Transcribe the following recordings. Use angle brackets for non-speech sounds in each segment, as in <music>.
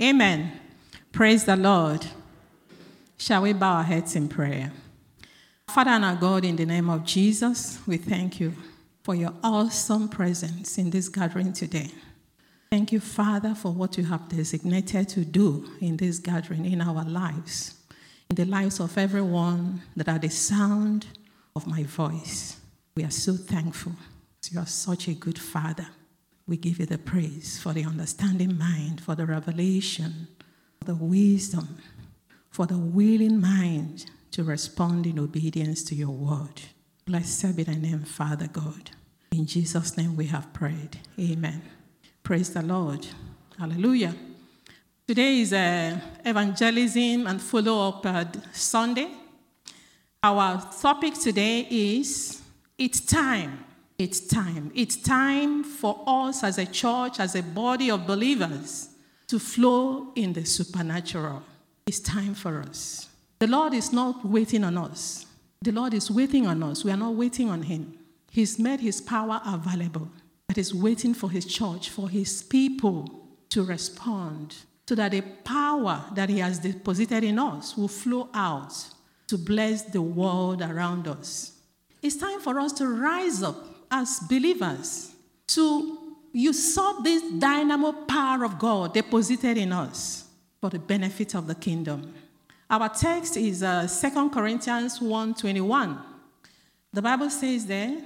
Amen. Praise the Lord. Shall we bow our heads in prayer? Father and our God, in the name of Jesus, we thank you for your awesome presence in this gathering today. Thank you, Father, for what you have designated to do in this gathering in our lives, in the lives of everyone that are the sound of my voice. We are so thankful. You are such a good Father. We give you the praise for the understanding mind, for the revelation, for the wisdom, for the willing mind to respond in obedience to your word. Blessed be thy name, Father God. In Jesus' name we have prayed. Amen. Praise the Lord. Hallelujah. Today is uh, evangelism and follow up uh, Sunday. Our topic today is It's Time it's time. It's time for us as a church, as a body of believers, to flow in the supernatural. It's time for us. The Lord is not waiting on us. The Lord is waiting on us. We are not waiting on Him. He's made His power available, but He's waiting for His church, for His people to respond so that the power that He has deposited in us will flow out to bless the world around us. It's time for us to rise up as believers to usurp this dynamo power of God deposited in us for the benefit of the kingdom. Our text is uh, 2 Corinthians 1:21. The Bible says there,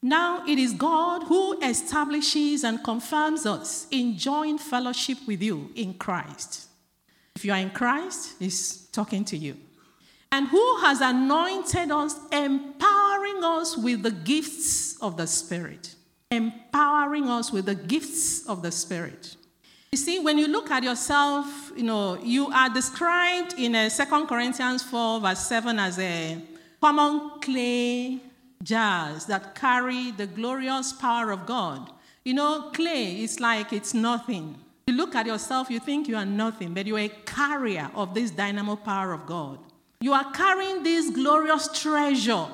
now it is God who establishes and confirms us in joint fellowship with you in Christ. If you are in Christ, He's talking to you. And who has anointed us, empowering us with the gifts of the Spirit, empowering us with the gifts of the Spirit. You see, when you look at yourself, you know, you are described in uh, a 2 Corinthians 4, verse 7 as a common clay jars that carry the glorious power of God. You know, clay is like it's nothing. You look at yourself, you think you are nothing, but you're a carrier of this dynamo power of God. You are carrying this glorious treasure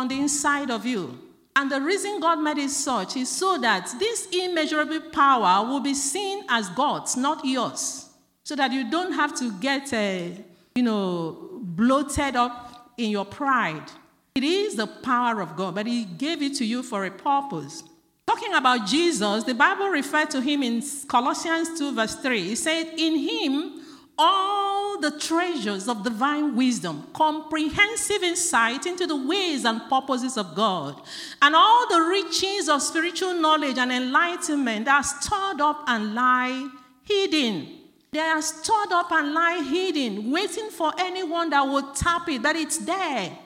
on the inside of you. And the reason God made it such is so that this immeasurable power will be seen as God's, not yours. So that you don't have to get, a, you know, bloated up in your pride. It is the power of God, but He gave it to you for a purpose. Talking about Jesus, the Bible referred to him in Colossians 2, verse 3. It said, In him all the treasures of divine wisdom, comprehensive insight into the ways and purposes of God, and all the riches of spiritual knowledge and enlightenment that are stored up and lie hidden. They are stored up and lie hidden, waiting for anyone that will tap it, that it's there.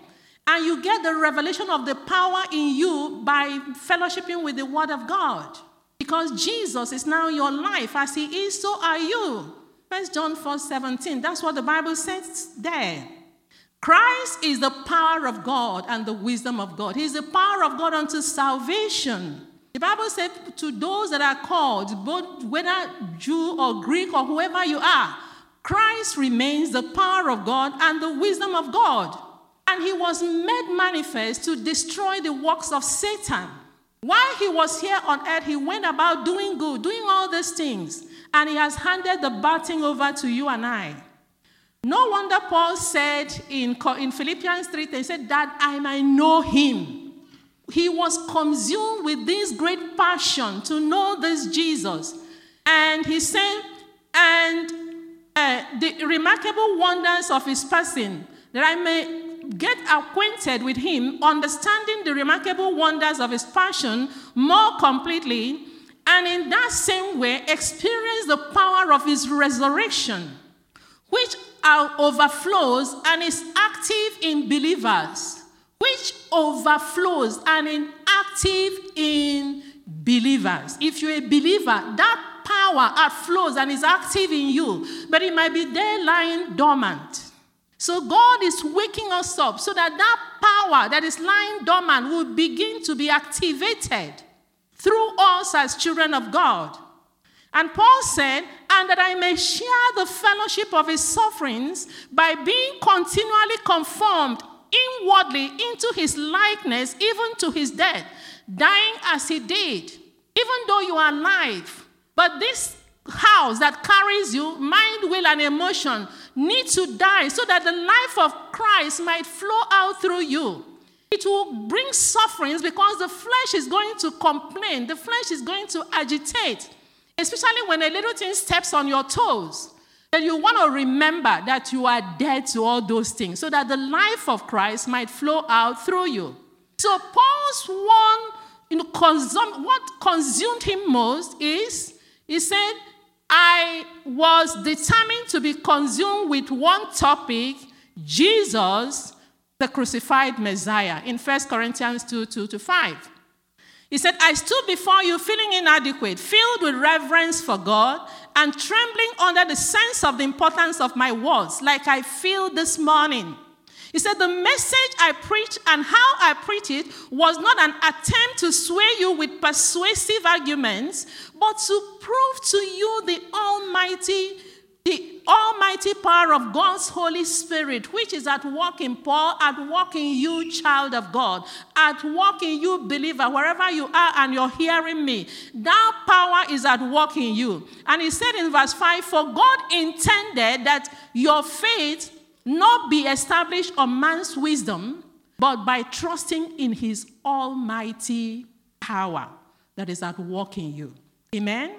And you get the revelation of the power in you by fellowshipping with the Word of God. Because Jesus is now your life. As He is, so are you. First John 4 17. That's what the Bible says there. Christ is the power of God and the wisdom of God. He's the power of God unto salvation. The Bible said to those that are called, both whether Jew or Greek or whoever you are, Christ remains the power of God and the wisdom of God. And he was made manifest to destroy the works of Satan. While he was here on earth, he went about doing good, doing all these things and he has handed the baton over to you and I. No wonder Paul said in, in Philippians 3, he said, That I might know him. He was consumed with this great passion to know this Jesus. And he said, And uh, the remarkable wonders of his person, that I may get acquainted with him, understanding the remarkable wonders of his passion more completely and in that same way experience the power of his resurrection, which overflows and is active in believers, which overflows and is active in believers. If you're a believer, that power outflows and is active in you, but it might be there lying dormant. So God is waking us up so that that power that is lying dormant will begin to be activated through us as children of God. And Paul said, and that I may share the fellowship of his sufferings by being continually conformed inwardly into his likeness, even to his death, dying as he did, even though you are alive. But this house that carries you, mind, will, and emotion, need to die so that the life of Christ might flow out through you. It will bring sufferings because the flesh is going to complain, the flesh is going to agitate, especially when a little thing steps on your toes. Then you want to remember that you are dead to all those things so that the life of Christ might flow out through you. So, Paul's one, you know, consum- what consumed him most is he said, I was determined to be consumed with one topic Jesus, the crucified Messiah, in 1 Corinthians 2 2 to 5. He said, I stood before you feeling inadequate, filled with reverence for God, and trembling under the sense of the importance of my words, like I feel this morning. He said, The message I preached and how I preached it was not an attempt to sway you with persuasive arguments, but to prove to you the Almighty, the Almighty power of God's Holy Spirit, which is at work in Paul, at work in you, child of God, at work in you, believer, wherever you are and you're hearing me. That power is at work in you. And he said in verse 5 For God intended that your faith not be established on man's wisdom, but by trusting in his almighty power that is at work in you. Amen?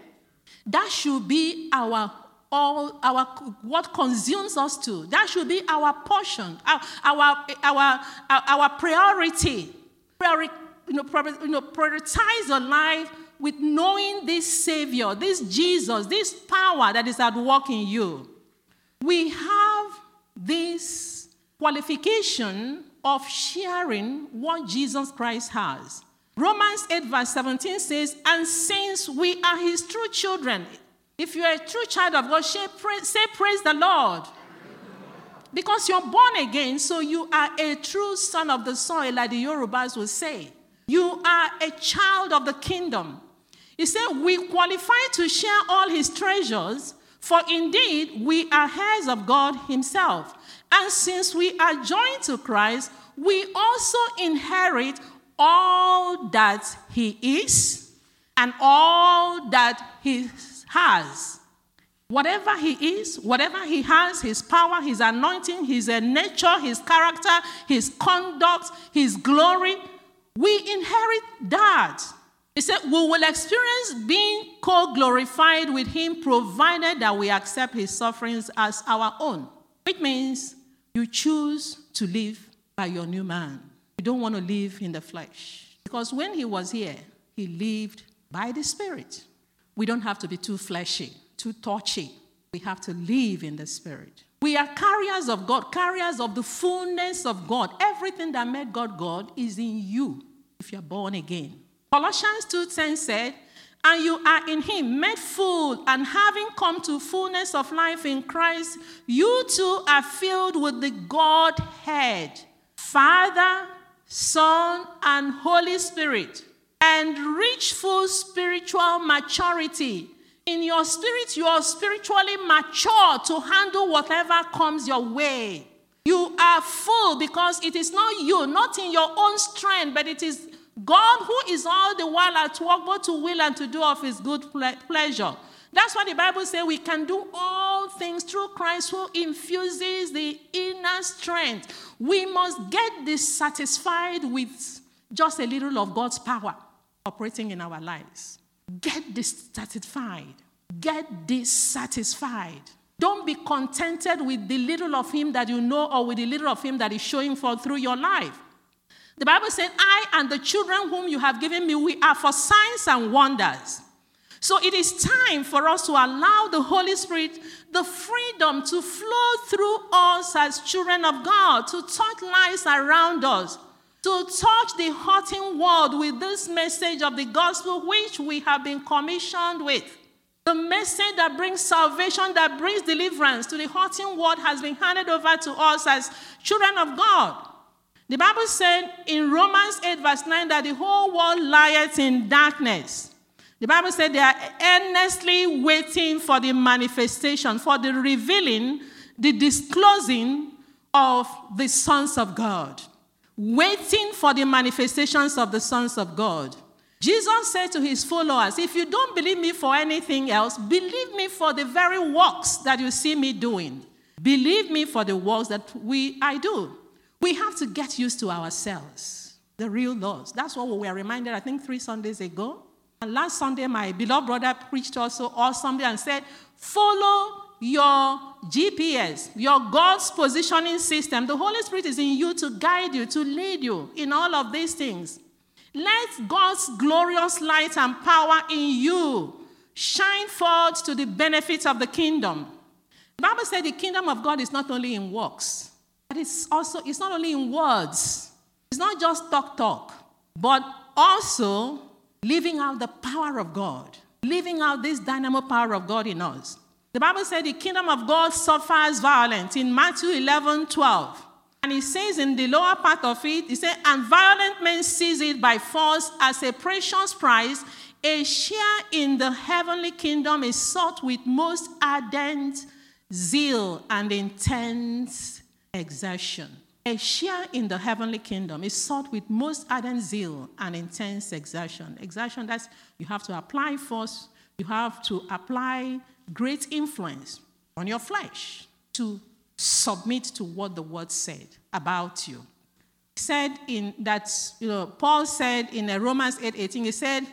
That should be our all our what consumes us to. That should be our portion, our our our, our, priority. Priori, you, know, you know, prioritize your life with knowing this Savior, this Jesus, this power that is at work in you. We have this qualification of sharing what Jesus Christ has. Romans 8, verse 17 says, And since we are his true children, if you're a true child of God, say, Praise the Lord. Because you're born again, so you are a true son of the soil, like the Yorubas will say. You are a child of the kingdom. He said, We qualify to share all his treasures for indeed, we are heirs of God Himself. And since we are joined to Christ, we also inherit all that He is and all that He has. Whatever He is, whatever He has, His power, His anointing, His uh, nature, His character, His conduct, His glory, we inherit that. He said, We will experience being co glorified with Him provided that we accept His sufferings as our own. Which means you choose to live by your new man. You don't want to live in the flesh. Because when He was here, He lived by the Spirit. We don't have to be too fleshy, too touchy. We have to live in the Spirit. We are carriers of God, carriers of the fullness of God. Everything that made God God is in you if you're born again. Colossians 2:10 said, and you are in him, made full, and having come to fullness of life in Christ, you too are filled with the Godhead, Father, Son, and Holy Spirit, and reach full spiritual maturity. In your spirit, you are spiritually mature to handle whatever comes your way. You are full because it is not you, not in your own strength, but it is God, who is all the while at work, both to will and to do of his good ple- pleasure. That's why the Bible says we can do all things through Christ who infuses the inner strength. We must get dissatisfied with just a little of God's power operating in our lives. Get dissatisfied. Get dissatisfied. Don't be contented with the little of Him that you know or with the little of Him that is showing forth through your life. The Bible said, I and the children whom you have given me, we are for signs and wonders. So it is time for us to allow the Holy Spirit the freedom to flow through us as children of God, to touch lives around us, to touch the hurting world with this message of the gospel which we have been commissioned with. The message that brings salvation, that brings deliverance to the hurting world has been handed over to us as children of God. The Bible said in Romans 8, verse 9, that the whole world lieth in darkness. The Bible said they are earnestly waiting for the manifestation, for the revealing, the disclosing of the sons of God. Waiting for the manifestations of the sons of God. Jesus said to his followers, If you don't believe me for anything else, believe me for the very works that you see me doing. Believe me for the works that we I do. We have to get used to ourselves, the real laws. That's what we were reminded, I think, three Sundays ago. And last Sunday, my beloved brother preached also Sunday and said, Follow your GPS, your God's positioning system. The Holy Spirit is in you to guide you, to lead you in all of these things. Let God's glorious light and power in you shine forth to the benefit of the kingdom. The Bible said the kingdom of God is not only in works, but it's also it's not only in words. It's not just talk talk, but also living out the power of God, living out this dynamo power of God in us. The Bible said the kingdom of God suffers violence in Matthew 11 12. And it says in the lower part of it, it says, and violent men seize it by force as a precious prize. A share in the heavenly kingdom is sought with most ardent zeal and intense exertion. A share in the heavenly kingdom is sought with most ardent zeal and intense exertion. Exertion, that's you have to apply force, you have to apply great influence on your flesh to submit to what the word said about you. He said in that, you know, Paul said in Romans 8 18, he said,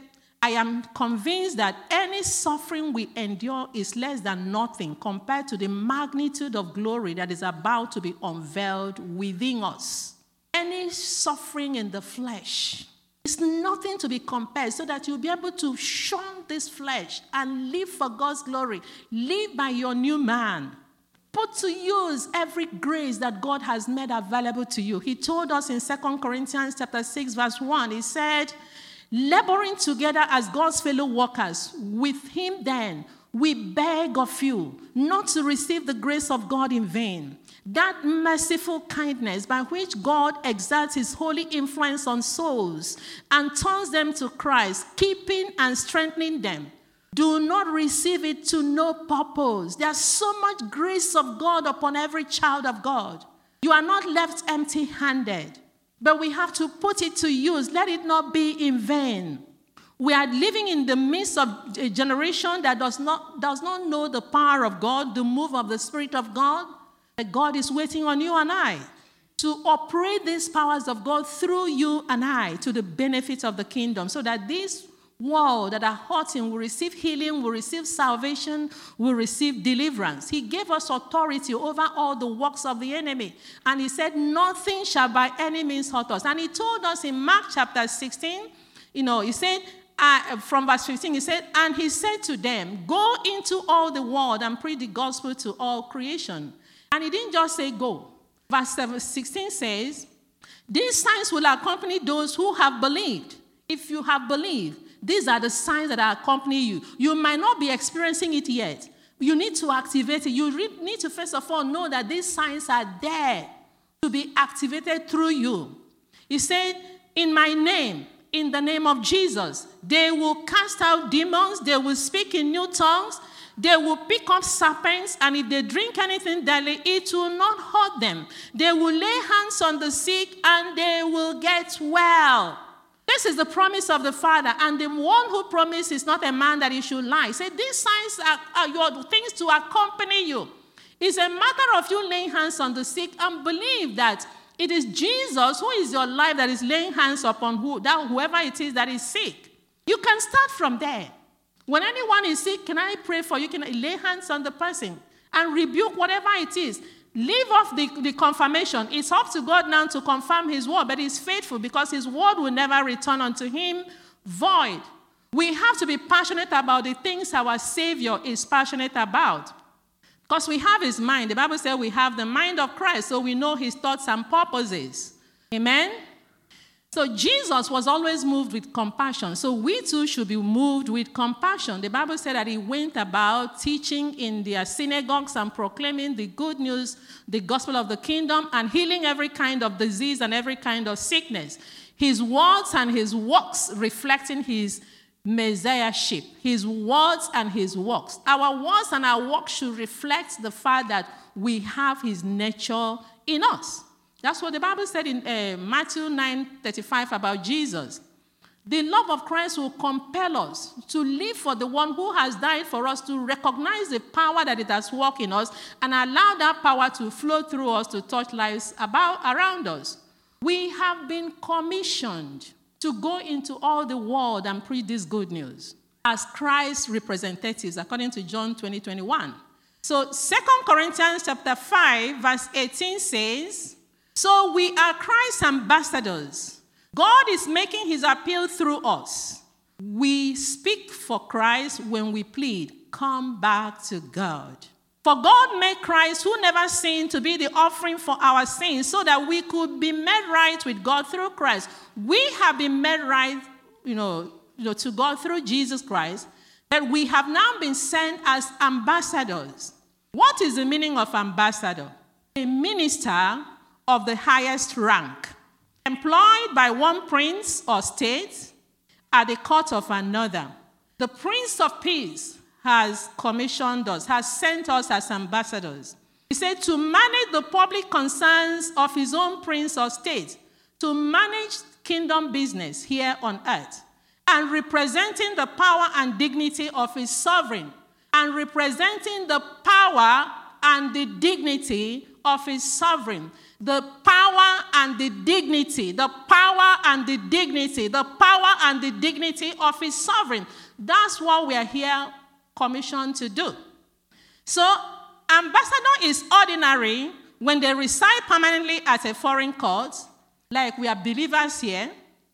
I am convinced that any suffering we endure is less than nothing compared to the magnitude of glory that is about to be unveiled within us. Any suffering in the flesh is nothing to be compared so that you'll be able to shun this flesh and live for God's glory. Live by your new man. Put to use every grace that God has made available to you. He told us in 2 Corinthians chapter 6 verse 1, he said, laboring together as God's fellow workers, with Him then, we beg of you not to receive the grace of God in vain. That merciful kindness by which God exerts His holy influence on souls and turns them to Christ, keeping and strengthening them. Do not receive it to no purpose. There's so much grace of God upon every child of God. You are not left empty handed. But we have to put it to use. Let it not be in vain. We are living in the midst of a generation that does not, does not know the power of God, the move of the Spirit of God. That God is waiting on you and I to operate these powers of God through you and I to the benefit of the kingdom so that these world that are hurting will receive healing, will receive salvation, will receive deliverance. He gave us authority over all the works of the enemy. And he said, Nothing shall by any means hurt us. And he told us in Mark chapter 16, you know, he said, uh, from verse 15, he said, And he said to them, Go into all the world and preach the gospel to all creation. And he didn't just say go. Verse 16 says, These signs will accompany those who have believed. If you have believed, these are the signs that accompany you. You might not be experiencing it yet. You need to activate it. You need to, first of all, know that these signs are there to be activated through you. He said, In my name, in the name of Jesus, they will cast out demons, they will speak in new tongues, they will pick up serpents, and if they drink anything deadly, it will not hurt them. They will lay hands on the sick, and they will get well. This is the promise of the Father, and the one who promised is not a man that he should lie. Say, these signs are, are your things to accompany you. It's a matter of you laying hands on the sick and believe that it is Jesus who is your life that is laying hands upon who, that whoever it is that is sick. You can start from there. When anyone is sick, can I pray for you? Can I lay hands on the person and rebuke whatever it is? Leave off the, the confirmation. It's up to God now to confirm His word, but He's faithful because His word will never return unto Him void. We have to be passionate about the things our Savior is passionate about. Because we have His mind. The Bible says we have the mind of Christ, so we know His thoughts and purposes. Amen? So Jesus was always moved with compassion. So we too should be moved with compassion. The Bible said that he went about teaching in their synagogues and proclaiming the good news, the gospel of the kingdom, and healing every kind of disease and every kind of sickness. His words and his works reflecting his messiahship, his words and his works. Our words and our works should reflect the fact that we have his nature in us. That's what the Bible said in uh, Matthew 9 35 about Jesus. The love of Christ will compel us to live for the one who has died for us, to recognize the power that it has worked in us, and allow that power to flow through us to touch lives about, around us. We have been commissioned to go into all the world and preach this good news as Christ's representatives, according to John 20, 21. So 2 Corinthians chapter 5, verse 18 says, So we are Christ's ambassadors God is making his appeal through us. We speak for Christ when we plead, Come back to God. For God made Christ, who never sinned, to be the offering for our sins so that we could be made right with God through Christ. We have been made right, you know, you know, to God through Jesus Christ, but we have now been sent as ambassadors. What is the meaning of ambassador? A minister of the highest rank employed by one prince or state at the court of another. The Prince of Peace has commissioned us, has sent us as ambassadors. He said to manage the public concerns of his own prince or state, to manage kingdom business here on earth, and representing the power and dignity of his sovereign, and representing the power and the dignity of his sovereign the power and the dignity, the power and the dignity, the power and the dignity of his sovereign. That's what we are here commissioned to do. So, ambassador is ordinary when they reside permanently at a foreign court, like we are believers here.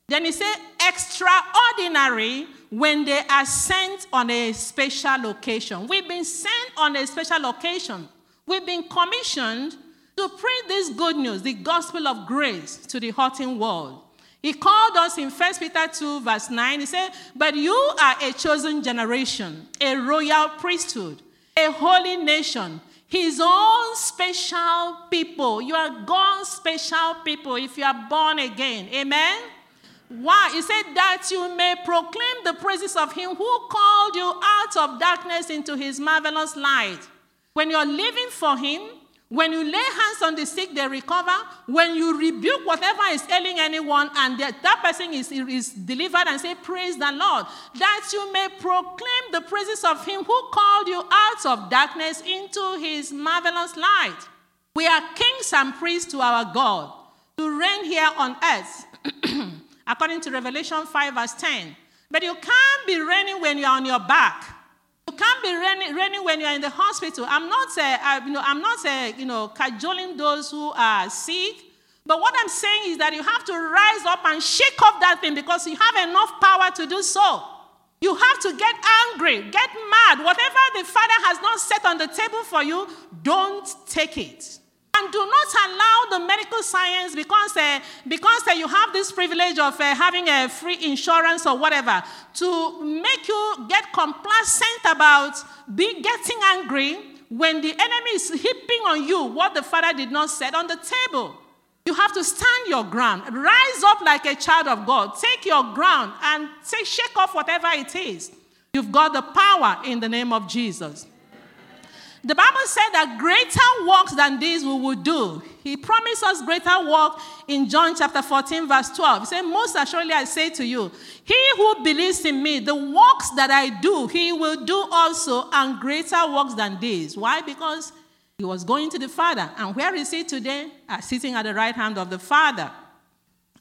Then he said extraordinary when they are sent on a special location. We've been sent on a special location. We've been commissioned to preach this good news, the gospel of grace, to the hurting world. He called us in 1 Peter 2, verse 9. He said, But you are a chosen generation, a royal priesthood, a holy nation, his own special people. You are God's special people if you are born again. Amen? Why? He said that you may proclaim the praises of him who called you out of darkness into his marvelous light. When you're living for him, when you lay hands on the sick, they recover. When you rebuke whatever is ailing anyone and that, person is, is delivered and say, Praise the Lord, that you may proclaim the praises of Him who called you out of darkness into His marvelous light. We are kings and priests to our God to reign here on earth, <clears throat> according to Revelation 5, verse 10. But you can't be reigning when you're on your back. You can't be reigning when you're in the hospital. I'm not, uh, I, you know, I'm not uh, you know, cajoling those who are sick. But what I'm saying is that you have to rise up and shake off that thing because you have enough power to do so. You have to get angry, get mad. Whatever the Father has not set on the table for you, don't take it. And do not allow the medical science, because, uh, because uh, you have this privilege of uh, having a free insurance or whatever, to make you get complacent about be getting angry when the enemy is heaping on you what the Father did not set on the table. You have to stand your ground. Rise up like a child of God. Take your ground and say, shake off whatever it is. You've got the power in the name of Jesus. The Bible said that greater works than these we will do. He promised us greater work in John chapter 14, verse 12. He said, Most assuredly I say to you, he who believes in me, the works that I do, he will do also, and greater works than these. Why? Because he was going to the Father. And where is he today? Uh, sitting at the right hand of the Father.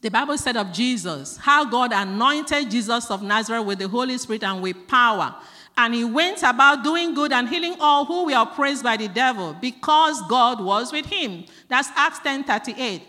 The Bible said of Jesus, how God anointed Jesus of Nazareth with the Holy Spirit and with power and he went about doing good and healing all who were oppressed by the devil because God was with him. That's Acts 10 38.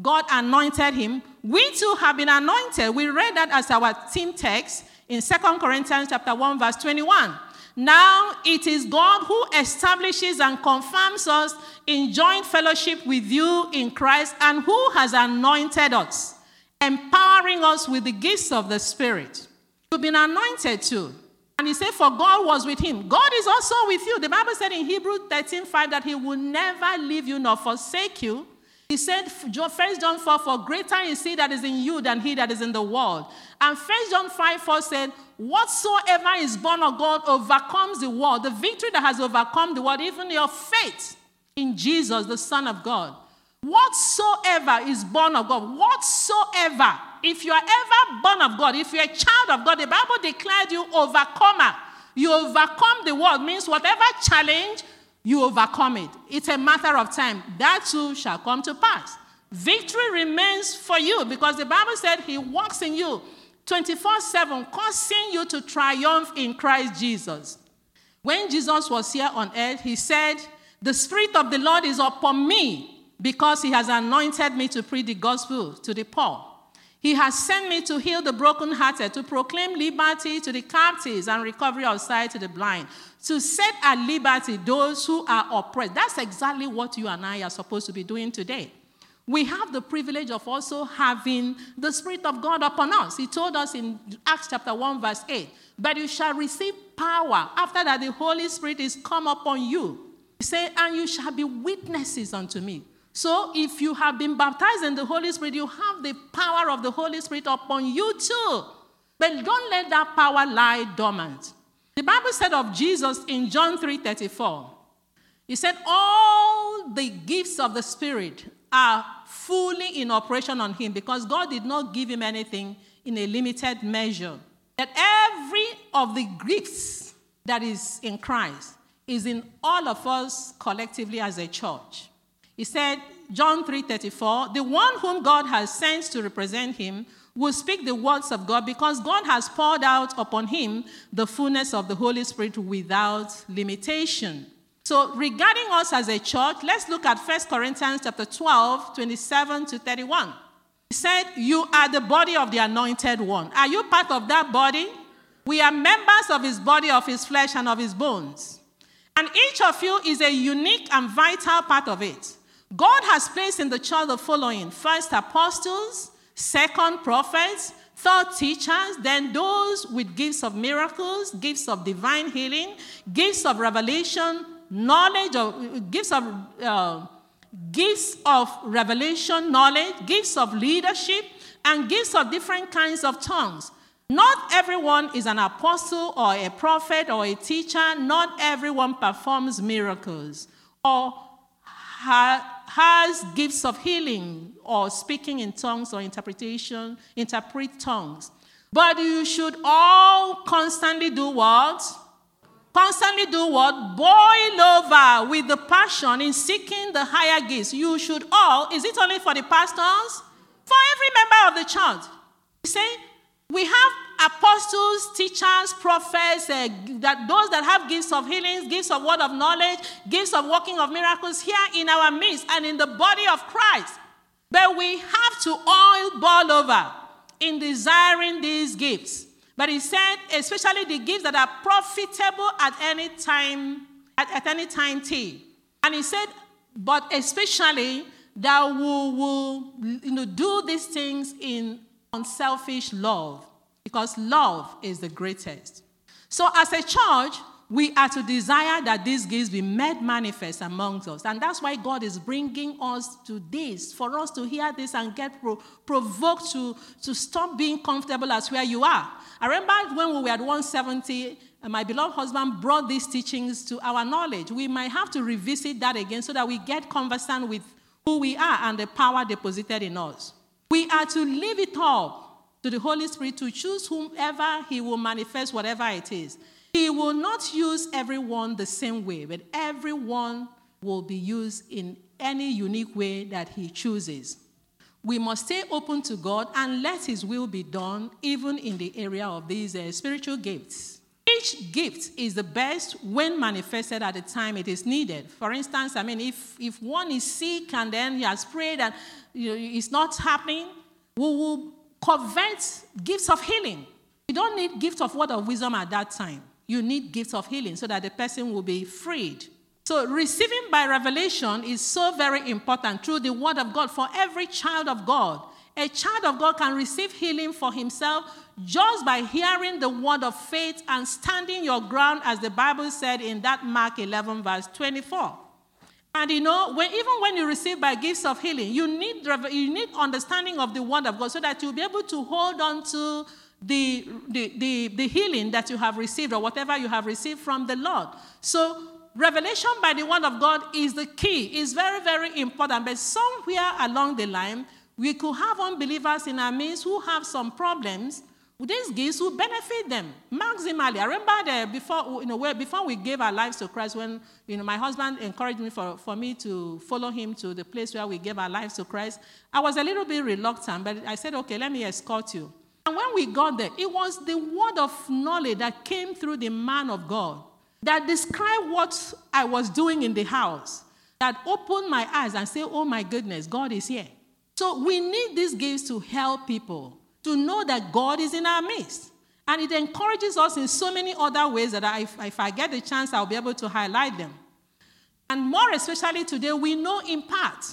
God anointed him. We too have been anointed. We read that as our team text in 2 Corinthians chapter 1, verse 21. Now it is God who establishes and confirms us in joint fellowship with you in Christ and who has anointed us, empowering us with the gifts of the Spirit. You've been anointed too. And he said, For God was with him. God is also with you. The Bible said in Hebrew 13 5 that he will never leave you nor forsake you. He said, 1 John 4, For greater is he that is in you than he that is in the world. And 1 John 5 4 said, Whatsoever is born of God overcomes the world. The victory that has overcome the world, even your faith in Jesus, the Son of God. Whatsoever is born of God, whatsoever, if you are ever born of God, if you're a child of God, the Bible declared you overcomer. You overcome the world, means whatever challenge, you overcome it. It's a matter of time. That too shall come to pass. Victory remains for you because the Bible said He walks in you 24 7, causing you to triumph in Christ Jesus. When Jesus was here on earth, He said, The Spirit of the Lord is upon me because he has anointed me to preach the gospel to the poor. He has sent me to heal the brokenhearted, to proclaim liberty to the captives and recovery of sight to the blind, to set at liberty those who are oppressed. That's exactly what you and I are supposed to be doing today. We have the privilege of also having the Spirit of God upon us. He told us in Acts chapter 1, verse 8, But you shall receive power after that the Holy Spirit is come upon you. He said, And you shall be witnesses unto me so, if you have been baptized in the Holy Spirit, you have the power of the Holy Spirit upon you too. But don't let that power lie dormant. The Bible said of Jesus in John 3:34, He said, All the gifts of the Spirit are fully in operation on him because God did not give him anything in a limited measure. That every of the gifts that is in Christ is in all of us collectively as a church. He said, John 3:34, the one whom God has sent to represent him will speak the words of God because God has poured out upon him the fullness of the Holy Spirit without limitation. So, regarding us as a church, let's look at 1 Corinthians chapter 12, 27 to 31. He said, You are the body of the anointed one. Are you part of that body? We are members of his body, of his flesh, and of his bones. And each of you is a unique and vital part of it. God has placed in the church the following first apostles, second prophets, third teachers, then those with gifts of miracles, gifts of divine healing, gifts of revelation, knowledge of gifts of uh, gifts of revelation, knowledge, gifts of leadership, and gifts of different kinds of tongues. Not everyone is an apostle or a prophet or a teacher. Not everyone performs miracles or has gifts of healing or speaking in tongues or interpretation, interpret tongues. But you should all constantly do what? Constantly do what? Boil over with the passion in seeking the higher gifts. You should all, is it only for the pastors? For every member of the church. You see, we have apostles, teachers, prophets, uh, that those that have gifts of healings, gifts of word of knowledge, gifts of working of miracles here in our midst and in the body of Christ. But we have to oil boil over in desiring these gifts. But he said, especially the gifts that are profitable at any time, at, at any time T. And he said, but especially that we will you know, do these things in unselfish love because love is the greatest. So, as a church, we are to desire that these gifts be made manifest amongst us. And that's why God is bringing us to this, for us to hear this and get pro- provoked to, to stop being comfortable as where you are. I remember when we were at 170, my beloved husband brought these teachings to our knowledge. We might have to revisit that again so that we get conversant with who we are and the power deposited in us. We are to live it up to the Holy Spirit to choose whomever He will manifest, whatever it is. He will not use everyone the same way, but everyone will be used in any unique way that He chooses. We must stay open to God and let His will be done, even in the area of these uh, spiritual gifts. Each gift is the best when manifested at the time it is needed. For instance, I mean, if, if one is sick and then he has prayed and you know, it's not happening, we will covet gifts of healing. You don't need gifts of word of wisdom at that time. You need gifts of healing so that the person will be freed. So, receiving by revelation is so very important through the word of God for every child of God. A child of God can receive healing for himself just by hearing the word of faith and standing your ground, as the Bible said in that Mark 11, verse 24. And you know, when, even when you receive by gifts of healing, you need, you need understanding of the word of God so that you'll be able to hold on to the, the, the, the healing that you have received or whatever you have received from the Lord. So revelation by the word of God is the key. It's very, very important. But somewhere along the line, we could have unbelievers in our midst who have some problems. These gifts will benefit them maximally. I remember that before, you know, before we gave our lives to Christ, when you know, my husband encouraged me for, for me to follow him to the place where we gave our lives to Christ, I was a little bit reluctant, but I said, okay, let me escort you. And when we got there, it was the word of knowledge that came through the man of God that described what I was doing in the house, that opened my eyes and said, oh my goodness, God is here. So we need these gifts to help people to know that God is in our midst. And it encourages us in so many other ways that I, if I get the chance, I'll be able to highlight them. And more especially today, we know in part.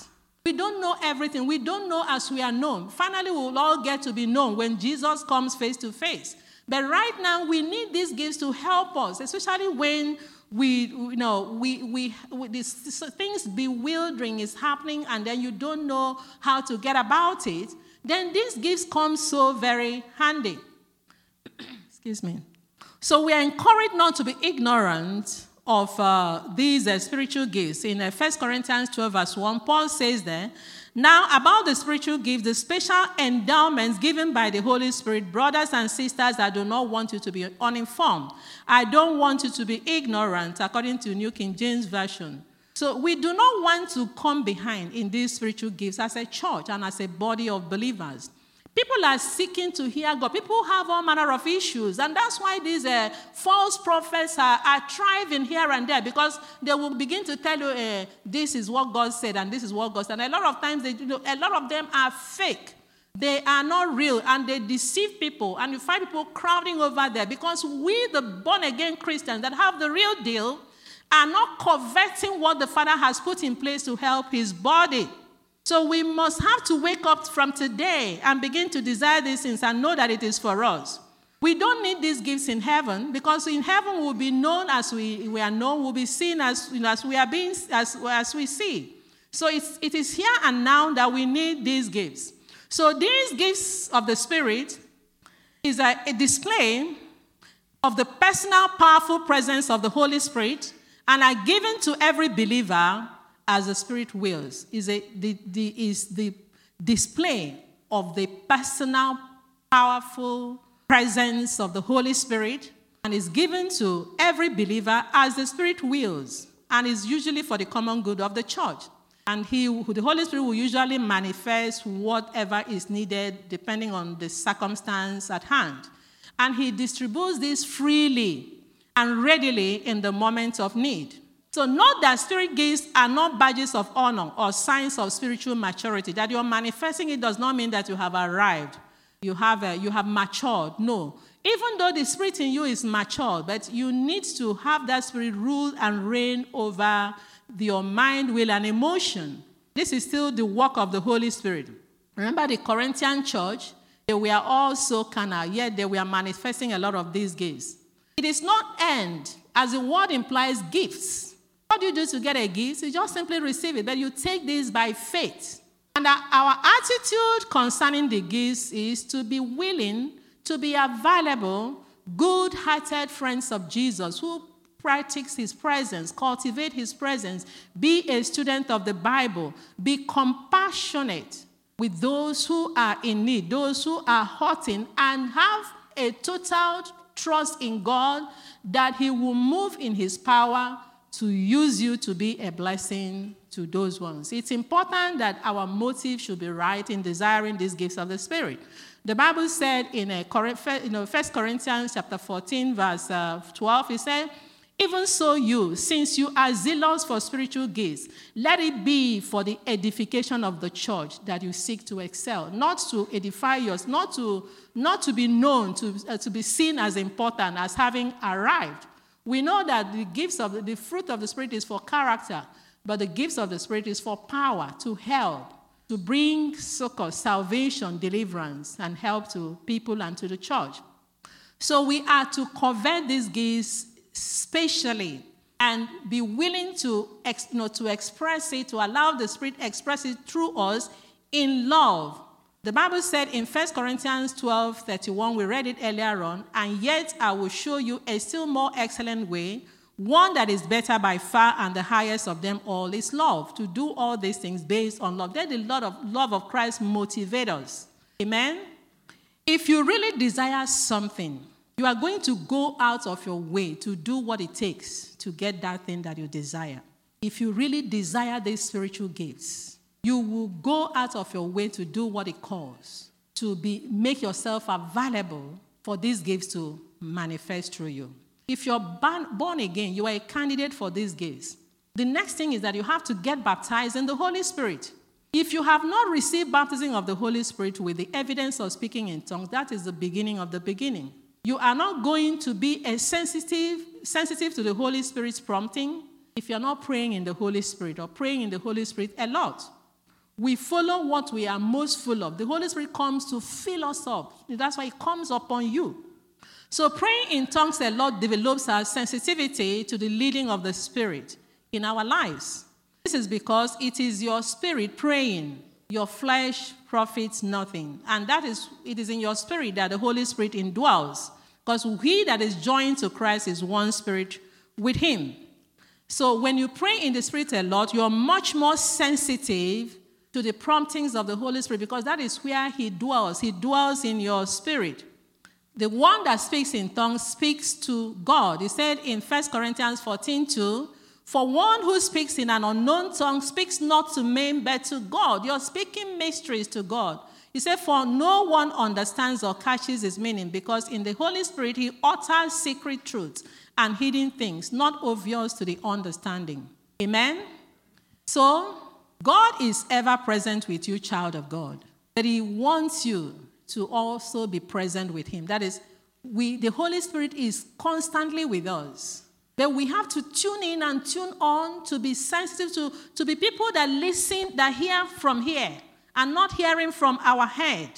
We don't know everything. We don't know as we are known. Finally, we will all get to be known when Jesus comes face to face. But right now, we need these gifts to help us, especially when we, you know, we, we, we this, things bewildering is happening and then you don't know how to get about it then these gifts come so very handy. <clears throat> Excuse me. So we are encouraged not to be ignorant of uh, these uh, spiritual gifts. In uh, 1 Corinthians 12, verse 1, Paul says there, Now, about the spiritual gifts, the special endowments given by the Holy Spirit, brothers and sisters, I do not want you to be uninformed. I don't want you to be ignorant, according to New King James Version. So we do not want to come behind in these spiritual gifts as a church and as a body of believers. People are seeking to hear God. People have all manner of issues. And that's why these uh, false prophets are, are, thriving here and there because they will begin to tell you, uh, this is what God said and this is what God said. And a lot of times, they, a lot of them are fake. They are not real and they deceive people. And you find people crowding over there because we, the born again Christians that have the real deal, are not coveting what the Father has put in place to help his body. So we must have to wake up from today and begin to desire these things and know that it is for us. We don't need these gifts in heaven because in heaven we'll be known as we, we are known, we'll be seen as, you know, as we are being as, as we see. So it's, it is here and now that we need these gifts. So these gifts of the Spirit is a, a display of the personal, powerful presence of the Holy Spirit and are given to every believer as the Spirit wills. Is, a, the, the, is the display of the personal, powerful presence of the Holy Spirit and is given to every believer as the Spirit wills and is usually for the common good of the church. And he, the Holy Spirit will usually manifest whatever is needed depending on the circumstance at hand. And he distributes this freely and readily in the moment of need. So, note that spirit gifts are not badges of honor or signs of spiritual maturity. That you're manifesting it does not mean that you have arrived, you have, uh, you have matured. No. Even though the spirit in you is matured, but you need to have that spirit rule and reign over your mind, will, and emotion. This is still the work of the Holy Spirit. Remember the Corinthian church? They were all so carnal, yet they were manifesting a lot of these gifts. It is not earned, as the word implies gifts. What do you do to get a gift? You just simply receive it, but you take this by faith. And our attitude concerning the gifts is to be willing to be available, good hearted friends of Jesus who practice his presence, cultivate his presence, be a student of the Bible, be compassionate with those who are in need, those who are hurting, and have a total trust in God that He will move in His power to use you to be a blessing to those ones. It's important that our motive should be right in desiring these gifts of the Spirit. The Bible said in a, you know, 1 Corinthians chapter 14, verse uh, 12, it said, even so, you, since you are zealous for spiritual gifts, let it be for the edification of the church that you seek to excel, not to edify yours, not to, not to be known, to, uh, to be seen as important, as having arrived. We know that the gifts of the, the fruit of the Spirit is for character, but the gifts of the Spirit is for power, to help, to bring succor, salvation, deliverance, and help to people and to the church. So we are to covet these gifts spatially and be willing to, you know, to express it, to allow the Spirit express it through us in love. The Bible said in 1 Corinthians 12 31, we read it earlier on, and yet I will show you a still more excellent way. One that is better by far and the highest of them all is love. To do all these things based on love. Let the love of, love of Christ motivate us. Amen? If you really desire something, you are going to go out of your way to do what it takes to get that thing that you desire. If you really desire these spiritual gifts, you will go out of your way to do what it calls to be make yourself available for these gifts to manifest through you. If you're born again, you are a candidate for these gifts. The next thing is that you have to get baptized in the Holy Spirit. If you have not received baptism of the Holy Spirit with the evidence of speaking in tongues, that is the beginning of the beginning. You are not going to be a sensitive, sensitive to the Holy Spirit's prompting if you're not praying in the Holy Spirit or praying in the Holy Spirit a lot. We follow what we are most full of. The Holy Spirit comes to fill us up. That's why it comes upon you. So, praying in tongues a lot develops our sensitivity to the leading of the Spirit in our lives. This is because it is your spirit praying, your flesh profits nothing. And that is, it is in your spirit that the Holy Spirit indwells. Because he that is joined to Christ is one spirit with him. So, when you pray in the Spirit a lot, you're much more sensitive to the promptings of the Holy Spirit because that is where He dwells. He dwells in your spirit. The one that speaks in tongues speaks to God. He said in 1 Corinthians 14 2, For one who speaks in an unknown tongue speaks not to men but to God. You're speaking mysteries to God. He said, For no one understands or catches his meaning because in the Holy Spirit he utters secret truths and hidden things, not obvious to the understanding. Amen? So, God is ever present with you, child of God, but He wants you to also be present with Him. That is, we, the Holy Spirit is constantly with us. But we have to tune in and tune on to be sensitive to, to be people that listen, that hear from here, and not hearing from our head.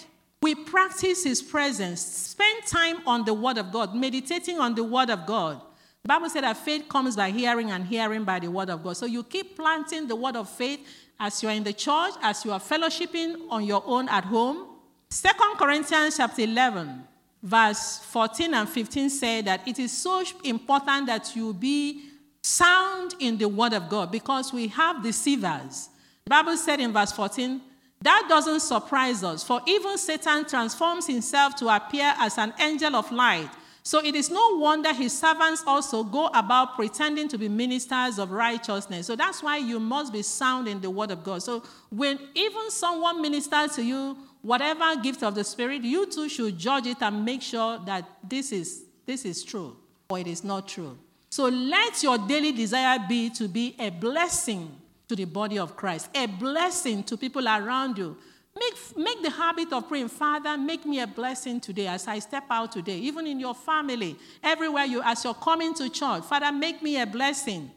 We practice His presence, spend time on the Word of God, meditating on the Word of God. The Bible said that faith comes by hearing and hearing by the Word of God. So you keep planting the Word of faith as you are in the church, as you are fellowshipping on your own at home, Second Corinthians chapter 11, verse 14 and 15 say that it is so important that you be sound in the word of God because we have deceivers. The Bible said in verse 14, that doesn't surprise us, for even Satan transforms himself to appear as an angel of light. So it is no wonder his servants also go about pretending to be ministers of righteousness. So that's why you must be sound in the word of God. So when even someone ministers to you whatever gift of the Spirit, you too should judge it and make sure that this is, this is true or it is not true. So let your daily desire be to be a blessing to the body of Christ, a blessing to people around you. Make, make the habit of praying, Father, make me a blessing today as I step out today, even in your family, everywhere you, as you're coming to church. Father, make me a blessing.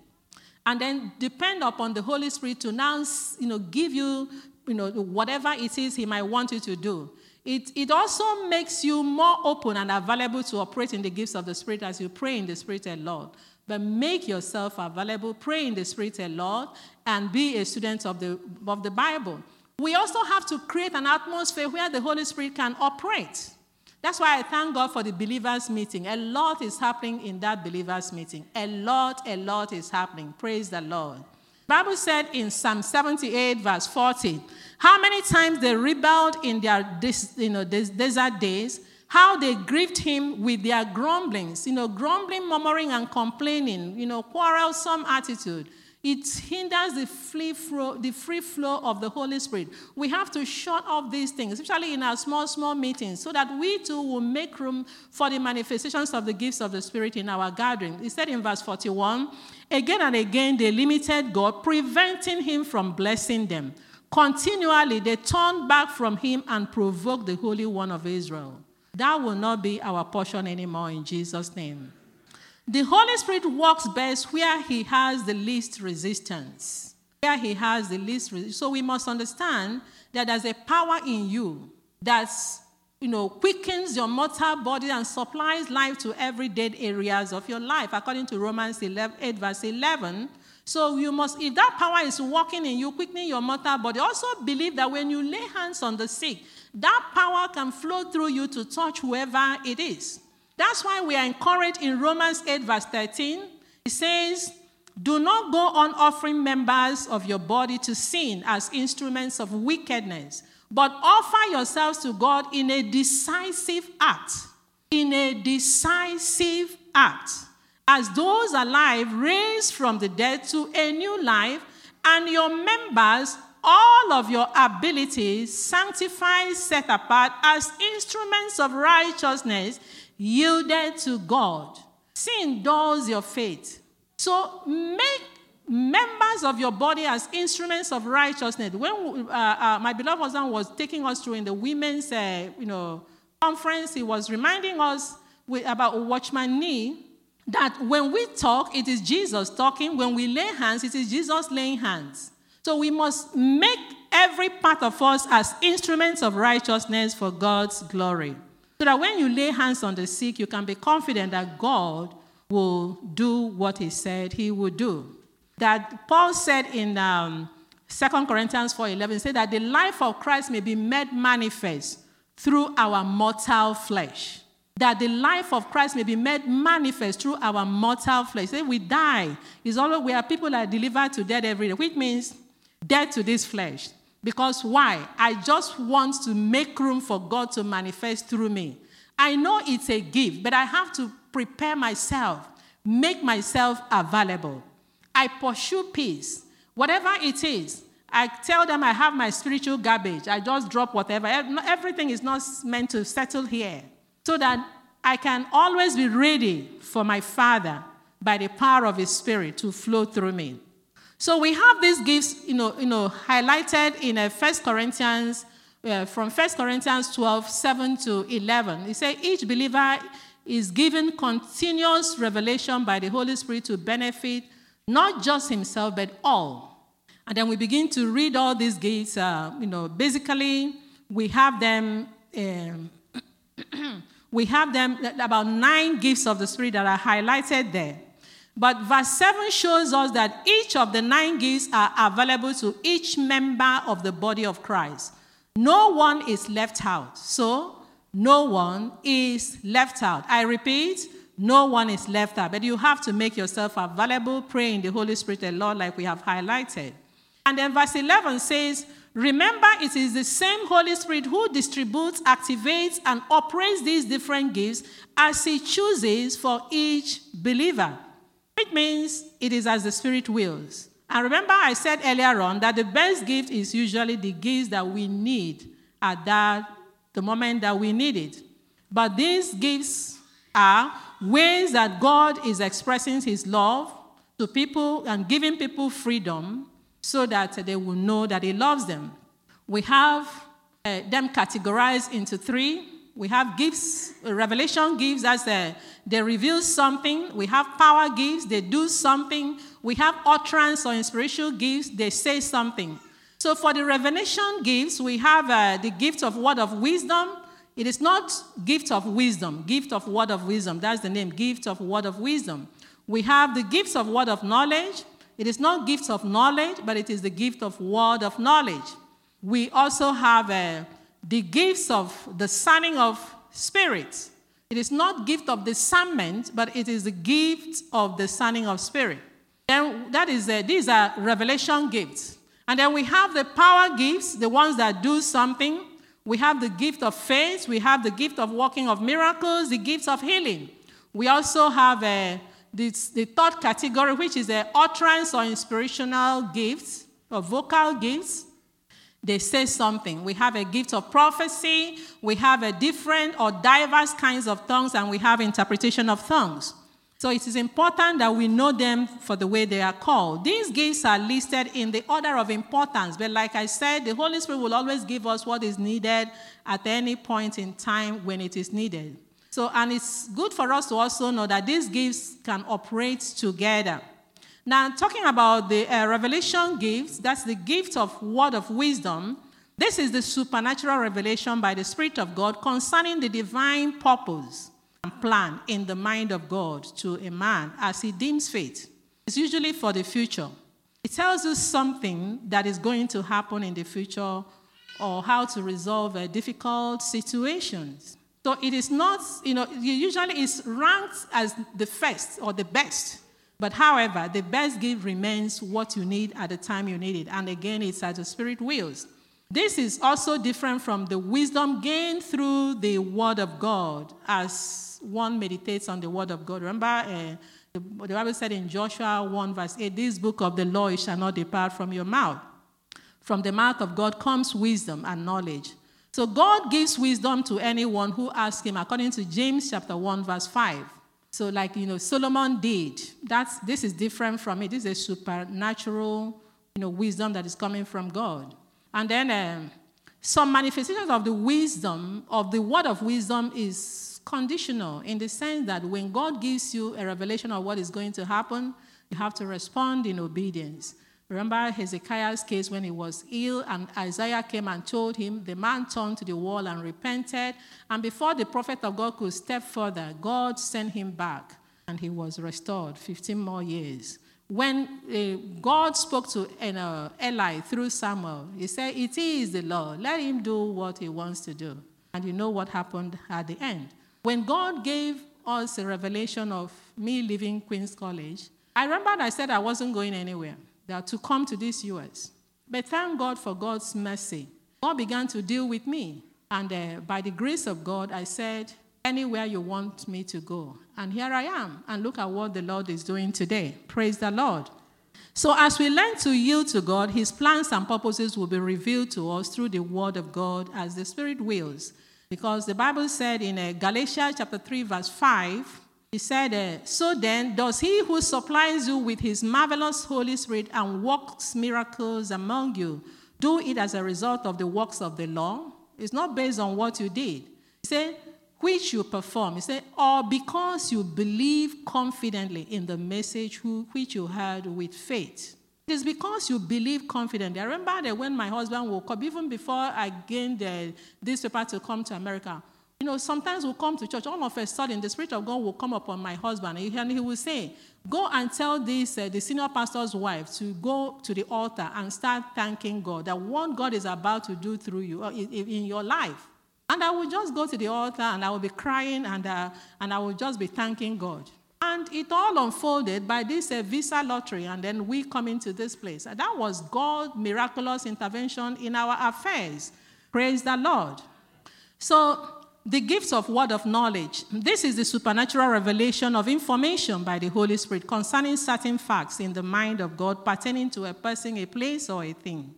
And then depend upon the Holy Spirit to now, you know, give you you know, whatever it is he might want you to do. It, it also makes you more open and available to operate in the gifts of the Spirit as you pray in the Spirit a lot. But make yourself available, pray in the Spirit a lot, and be a student of the, of the Bible. We also have to create an atmosphere where the Holy Spirit can operate. That's why I thank God for the believers' meeting. A lot is happening in that believers' meeting. A lot, a lot is happening. Praise the Lord. Bible said in Psalm 78, verse 40, how many times they rebelled in their you know, desert days, how they grieved him with their grumblings, you know, grumbling, murmuring, and complaining, you know, quarrelsome attitude. It hinders the free, flow, the free flow of the Holy Spirit. We have to shut off these things, especially in our small, small meetings, so that we too will make room for the manifestations of the gifts of the Spirit in our gathering. He said in verse 41 Again and again, they limited God, preventing him from blessing them. Continually, they turned back from him and provoked the Holy One of Israel. That will not be our portion anymore in Jesus' name. The Holy Spirit works best where He has the least resistance. Where He has the least resistance. So we must understand that there's a power in you that's you know, quickens your mortal body and supplies life to every dead areas of your life, according to Romans 11, 8, verse 11. So you must, if that power is working in you, quickening your mortal body, also believe that when you lay hands on the sick, that power can flow through you to touch whoever it is. That's why we are encouraged in Romans 8, verse 13. It says, Do not go on offering members of your body to sin as instruments of wickedness, but offer yourselves to God in a decisive act. In a decisive act. As those alive raised from the dead to a new life, and your members all of your abilities sanctified, set apart as instruments of righteousness, yielded to God. Sin dulls your faith. So make members of your body as instruments of righteousness. When uh, uh, my beloved husband was taking us through in the women's, uh, you know, conference, he was reminding us with, about watchman nee that when we talk, it is Jesus talking. When we lay hands, it is Jesus laying hands. So we must make every part of us as instruments of righteousness for God's glory. So that when you lay hands on the sick, you can be confident that God will do what he said he would do. That Paul said in um, 2 Corinthians 4:11 said that the life of Christ may be made manifest through our mortal flesh. That the life of Christ may be made manifest through our mortal flesh. Say we die. It's always we are people that are delivered to death every day, which means dead to this flesh. Because why? I just want to make room for God to manifest through me. I know it's a gift, but I have to prepare myself, make myself available. I pursue peace, whatever it is. I tell them I have my spiritual garbage. I just drop whatever. Everything is not meant to settle here. So that I can always be ready for my Father by the power of His Spirit to flow through me. So we have these gifts, you know, you know highlighted in uh, 1 Corinthians, uh, from 1 Corinthians 12, 7 to 11. It says, each believer is given continuous revelation by the Holy Spirit to benefit not just himself, but all. And then we begin to read all these gifts. Uh, you know, basically, we have them. Um, <clears throat> we have them about nine gifts of the Spirit that are highlighted there. But verse 7 shows us that each of the nine gifts are available to each member of the body of Christ. No one is left out. So, no one is left out. I repeat, no one is left out. But you have to make yourself available, pray in the Holy Spirit and Lord, like we have highlighted. And then verse 11 says, Remember, it is the same Holy Spirit who distributes, activates, and operates these different gifts as He chooses for each believer. It means it is as the Spirit wills. And remember, I said earlier on that the best gift is usually the gifts that we need at that the moment that we need it. But these gifts are ways that God is expressing His love to people and giving people freedom so that they will know that He loves them. We have uh, them categorized into three we have gifts, revelation gives us, a, they reveal something. We have power gifts, they do something. We have utterance or inspirational gifts, they say something. So for the revelation gifts, we have uh, the gift of word of wisdom. It is not gift of wisdom, gift of word of wisdom. That's the name, gift of word of wisdom. We have the gifts of word of knowledge. It is not gifts of knowledge, but it is the gift of word of knowledge. We also have a uh, the gifts of the discerning of spirits. It is not gift of discernment, but it is the gift of the discerning of spirit. And that is a, these are revelation gifts. And then we have the power gifts, the ones that do something. We have the gift of faith. We have the gift of working of miracles, the gifts of healing. We also have a, this, the third category, which is the utterance or inspirational gifts or vocal gifts they say something. We have a gift of prophecy, we have a different or diverse kinds of tongues, and we have interpretation of tongues. So it is important that we know them for the way they are called. These gifts are listed in the order of importance, but like I said, the Holy Spirit will always give us what is needed at any point in time when it is needed. So, and it's good for us to also know that these gifts can operate together. Now, talking about the uh, revelation gifts, that's the gift of word of wisdom. This is the supernatural revelation by the Spirit of God concerning the divine purpose and plan in the mind of God to a man as he deems fit. It's usually for the future. It tells us something that is going to happen in the future or how to resolve uh, difficult situations. So it is not, you know, usually it's ranked as the first or the best But however, the best gift remains what you need at the time you need it. And again, it's as the Spirit wills. This is also different from the wisdom gained through the Word of God as one meditates on the Word of God. Remember, uh, the, the Bible said in Joshua 1, verse 8, This book of the law shall not depart from your mouth. From the mouth of God comes wisdom and knowledge. So God gives wisdom to anyone who asks him, according to James chapter 1, verse 5. So, like you know, Solomon did. That's this is different from it. This is a supernatural, you know, wisdom that is coming from God. And then um, some manifestations of the wisdom of the word of wisdom is conditional in the sense that when God gives you a revelation of what is going to happen, you have to respond in obedience. Remember Hezekiah's case when he was ill, and Isaiah came and told him. The man turned to the wall and repented. And before the prophet of God could step further, God sent him back, and he was restored 15 more years. When uh, God spoke to uh, Eli through Samuel, he said, It is the Lord. Let him do what he wants to do. And you know what happened at the end. When God gave us a revelation of me leaving Queen's College, I remember I said I wasn't going anywhere that to come to this US. But thank God for God's mercy. God began to deal with me. And uh, by the grace of God, I said, Anywhere you want me to go. And here I am. And look at what the Lord is doing today. Praise the Lord. So, as we learn to yield to God, His plans and purposes will be revealed to us through the Word of God as the Spirit wills. Because the Bible said in uh, Galatians chapter 3, verse 5, he said, uh, So then, does he who supplies you with his marvelous Holy Spirit and works miracles among you do it as a result of the works of the law? It's not based on what you did. He said, which you perform. He said, or because you believe confidently in the message which you heard with faith. It is because you believe confidently. I remember that when my husband woke up, even before I gained the, this paper to come to America, you know, sometimes we'll come to church, all of a sudden the Spirit of God will come upon my husband and he will say, Go and tell this, uh, the senior pastor's wife to go to the altar and start thanking God that what God is about to do through you uh, in your life. And I will just go to the altar and I will be crying and, uh, and I will just be thanking God. And it all unfolded by this uh, visa lottery, and then we come into this place. And that was God's miraculous intervention in our affairs. Praise the Lord. So the gifts of word of knowledge. This is the supernatural revelation of information by the Holy Spirit concerning certain facts in the mind of God pertaining to a person, a place, or a thing.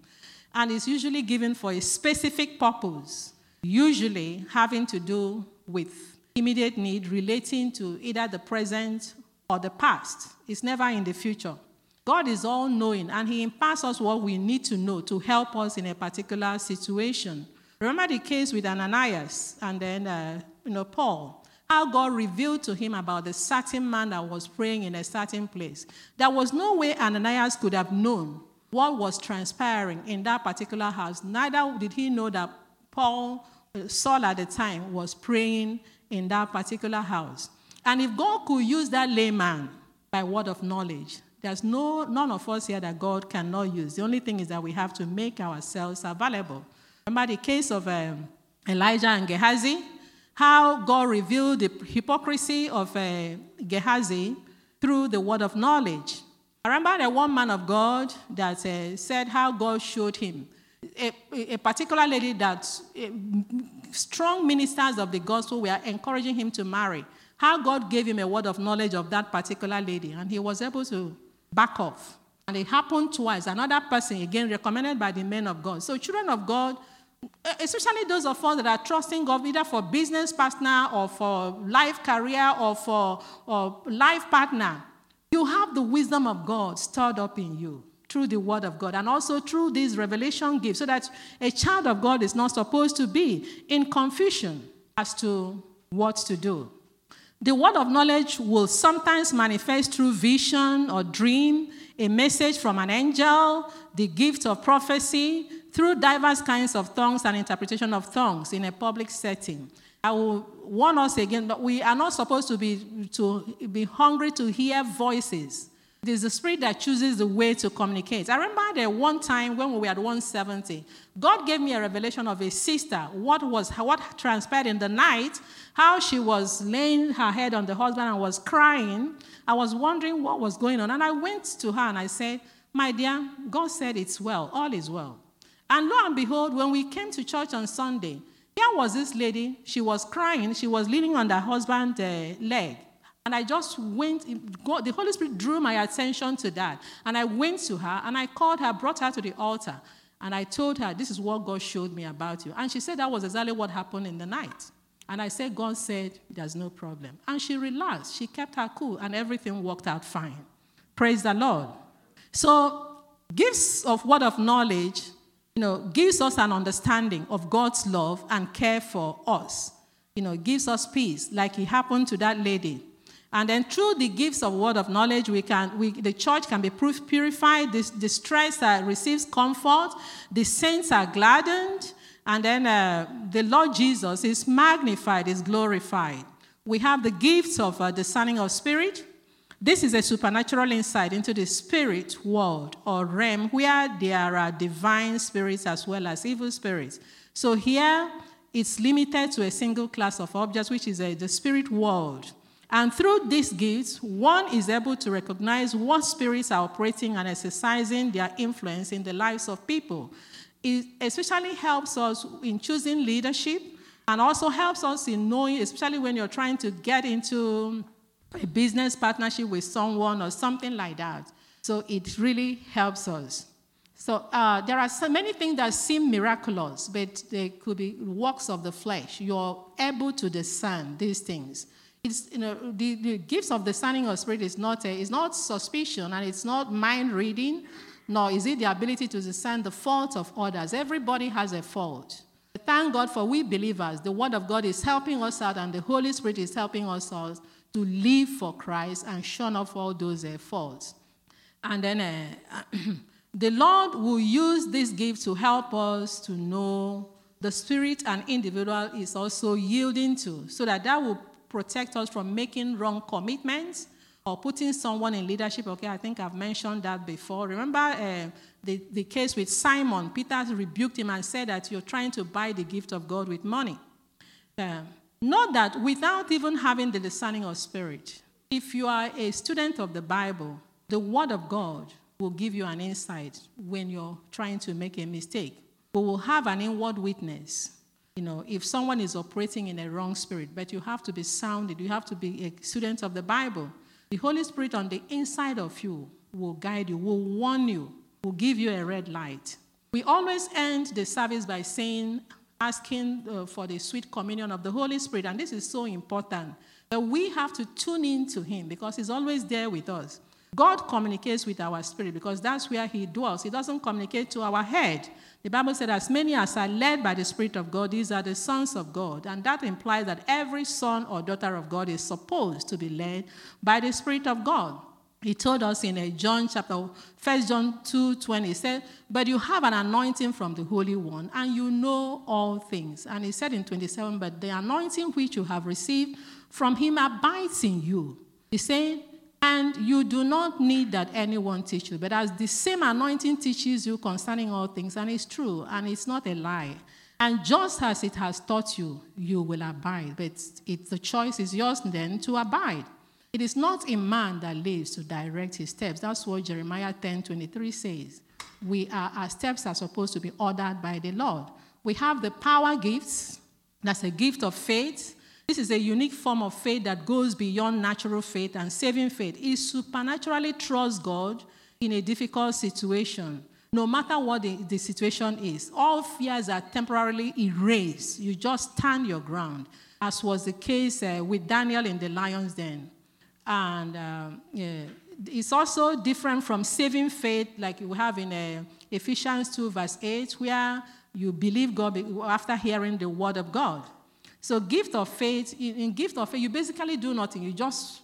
And is usually given for a specific purpose, usually having to do with immediate need relating to either the present or the past. It's never in the future. God is all knowing and He imparts us what we need to know to help us in a particular situation. Remember the case with Ananias and then, uh, you know, Paul. How God revealed to him about the certain man that was praying in a certain place. There was no way Ananias could have known what was transpiring in that particular house. Neither did he know that Paul, uh, Saul at the time, was praying in that particular house. And if God could use that layman by word of knowledge, there's no, none of us here that God cannot use. The only thing is that we have to make ourselves available. Remember the case of um, Elijah and Gehazi? How God revealed the hypocrisy of uh, Gehazi through the word of knowledge. I remember the one man of God that uh, said how God showed him. A, a particular lady that uh, strong ministers of the gospel were encouraging him to marry. How God gave him a word of knowledge of that particular lady, and he was able to back off. And it happened twice. Another person, again, recommended by the men of God. So, children of God, especially those of us that are trusting God either for business partner or for life career or for or life partner, you have the wisdom of God stored up in you through the word of God and also through these revelation gifts so that a child of God is not supposed to be in confusion as to what to do. The word of knowledge will sometimes manifest through vision or dream, a message from an angel, the gift of prophecy, through diverse kinds of tongues and interpretation of tongues in a public setting. I will warn us again that we are not supposed to be, to be hungry to hear voices. It is the spirit that chooses the way to communicate. I remember there one time when we were at 170, God gave me a revelation of a sister, what was what transpired in the night, how she was laying her head on the husband and was crying. I was wondering what was going on. And I went to her and I said, My dear, God said it's well, all is well. And lo and behold, when we came to church on Sunday, here was this lady, she was crying, she was leaning on her husband's uh, leg. And I just went, God, the Holy Spirit drew my attention to that. And I went to her and I called her, brought her to the altar. And I told her, This is what God showed me about you. And she said that was exactly what happened in the night. And I said, God said, There's no problem. And she relaxed. She kept her cool, and everything worked out fine. Praise the Lord. So, gifts of word of knowledge, you know, gives us an understanding of God's love and care for us. You know, gives us peace, like it happened to that lady and then through the gifts of word of knowledge, we can, we, the church can be proof purified, the, the stress receives comfort, the saints are gladdened, and then uh, the Lord Jesus is magnified, is glorified. We have the gifts of uh, discerning of spirit. This is a supernatural insight into the spirit world or realm where there are divine spirits as well as evil spirits. So here it's limited to a single class of objects, which is a, the spirit world. And through these gifts, one is able to recognize what spirits are operating and exercising their influence in the lives of people. It especially helps us in choosing leadership and also helps us in knowing, especially when you're trying to get into a business partnership with someone or something like that. So it really helps us. So uh, there are so many things that seem miraculous, but they could be works of the flesh. You're able to discern these things. It's, you know, the, the gifts of discerning of spirit is not, a, it's not suspicion and it's not mind reading, nor is it the ability to discern the faults of others. Everybody has a fault. Thank God for we believers. The Word of God is helping us out, and the Holy Spirit is helping us out to live for Christ and shun off all those uh, faults. And then uh, <clears throat> the Lord will use this gift to help us to know the spirit an individual is also yielding to, so that that will protect us from making wrong commitments or putting someone in leadership. Okay, I think I've mentioned that before. Remember uh, the, the case with Simon? Peter rebuked him and said that you're trying to buy the gift of God with money. Uh, not that without even having the discerning of spirit, if you are a student of the Bible, the Word of God will give you an insight when you're trying to make a mistake. We will have an inward witness you know, if someone is operating in a wrong spirit, but you have to be sounded, you have to be a student of the Bible. The Holy Spirit on the inside of you will guide you, will warn you, will give you a red light. We always end the service by saying, asking uh, for the sweet communion of the Holy Spirit, and this is so important. That we have to tune in to Him because He's always there with us. God communicates with our spirit because that's where He dwells. He doesn't communicate to our head. The Bible said, As many as are led by the Spirit of God, these are the sons of God. And that implies that every son or daughter of God is supposed to be led by the Spirit of God. He told us in John chapter, 1 John 2 20, he said, But you have an anointing from the Holy One, and you know all things. And he said in 27, But the anointing which you have received from him abides in you. He said, and you do not need that anyone teach you. But as the same anointing teaches you concerning all things, and it's true, and it's not a lie. And just as it has taught you, you will abide. But it, the choice is yours then to abide. It is not a man that lives to direct his steps. That's what Jeremiah 10 23 says. We are, our steps are supposed to be ordered by the Lord. We have the power gifts. That's a gift of faith this is a unique form of faith that goes beyond natural faith and saving faith. It supernaturally trusts God in a difficult situation, no matter what the, the situation is. All fears are temporarily erased. You just stand your ground, as was the case uh, with Daniel in the lion's den. And um, yeah, it's also different from saving faith, like we have in uh, Ephesians 2, verse 8, where you believe God after hearing the word of God. So, gift of faith, in gift of faith, you basically do nothing. You just,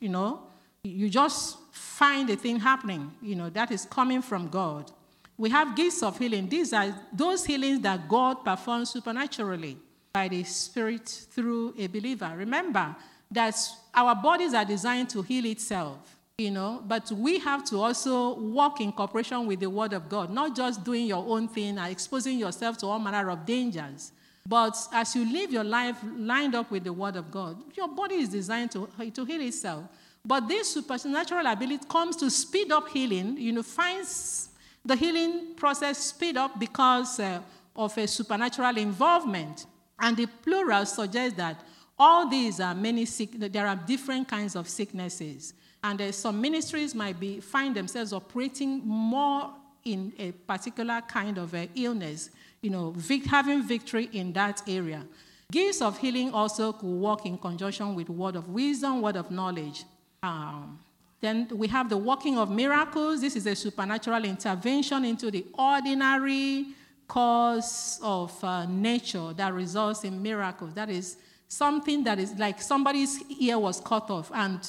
you know, you just find a thing happening. You know, that is coming from God. We have gifts of healing. These are those healings that God performs supernaturally by the Spirit through a believer. Remember that our bodies are designed to heal itself. you know, but we have to also walk in cooperation with the Word of God, not just doing your own thing and exposing yourself to all manner of dangers. But as you live your life lined up with the Word of God, your body is designed to, to heal itself. But this supernatural ability comes to speed up healing, you know, finds the healing process speed up because uh, of a supernatural involvement. And the plural suggests that all these are many sick, there are different kinds of sicknesses. And uh, some ministries might be, find themselves operating more in a particular kind of uh, illness, you know, vic- having victory in that area. Gifts of healing also could work in conjunction with word of wisdom, word of knowledge. Um, then we have the working of miracles. This is a supernatural intervention into the ordinary course of uh, nature that results in miracles. That is something that is like somebody's ear was cut off and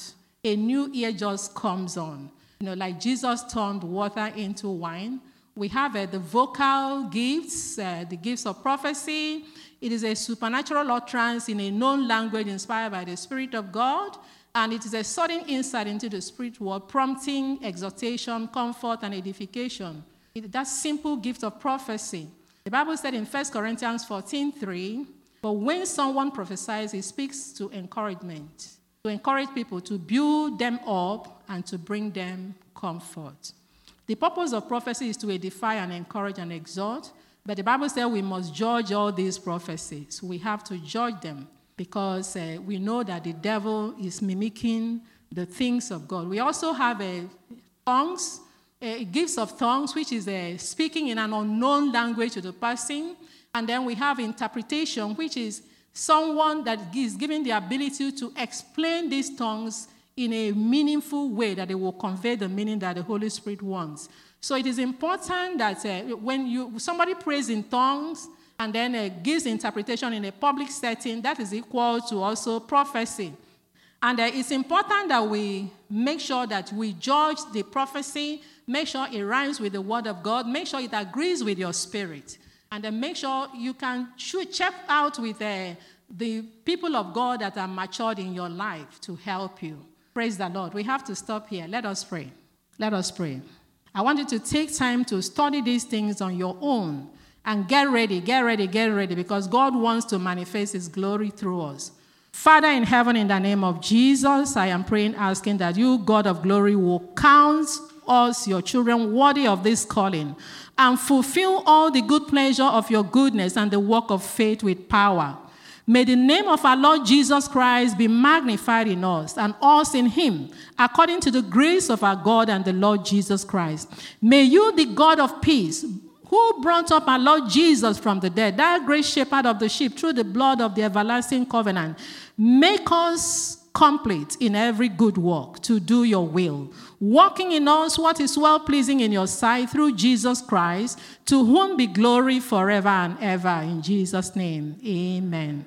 a new ear just comes on. You know, like Jesus turned water into wine. We have uh, the vocal gifts, uh, the gifts of prophecy. It is a supernatural utterance in a known language inspired by the Spirit of God. And it is a sudden insight into the spirit world, prompting exhortation, comfort, and edification. It, that simple gift of prophecy. The Bible said in 1 Corinthians 14 3, but when someone prophesies, he speaks to encouragement to encourage people, to build them up, and to bring them comfort. The purpose of prophecy is to edify and encourage and exhort, but the Bible says we must judge all these prophecies. We have to judge them because uh, we know that the devil is mimicking the things of God. We also have a uh, tongues, uh, gifts of tongues, which is uh, speaking in an unknown language to the person. And then we have interpretation, which is someone that is given the ability to explain these tongues in a meaningful way that they will convey the meaning that the Holy Spirit wants. So it is important that uh, when you somebody prays in tongues and then uh, gives interpretation in a public setting, that is equal to also prophecy. And uh, it's important that we make sure that we judge the prophecy, make sure it rhymes with the word of God, make sure it agrees with your spirit and then make sure you can check out with uh, the people of God that are matured in your life to help you. Praise the Lord. We have to stop here. Let us pray. Let us pray. I want you to take time to study these things on your own and get ready, get ready, get ready, because God wants to manifest His glory through us. Father in heaven, in the name of Jesus, I am praying, asking that you, God of glory, will count us, your children, worthy of this calling and fulfill all the good pleasure of your goodness and the work of faith with power. May the name of our Lord Jesus Christ be magnified in us and us in him, according to the grace of our God and the Lord Jesus Christ. May you, the God of peace, who brought up our Lord Jesus from the dead, that great shepherd of the sheep, through the blood of the everlasting covenant, make us complete in every good work to do your will, working in us what is well pleasing in your sight through Jesus Christ, to whom be glory forever and ever. In Jesus' name, amen.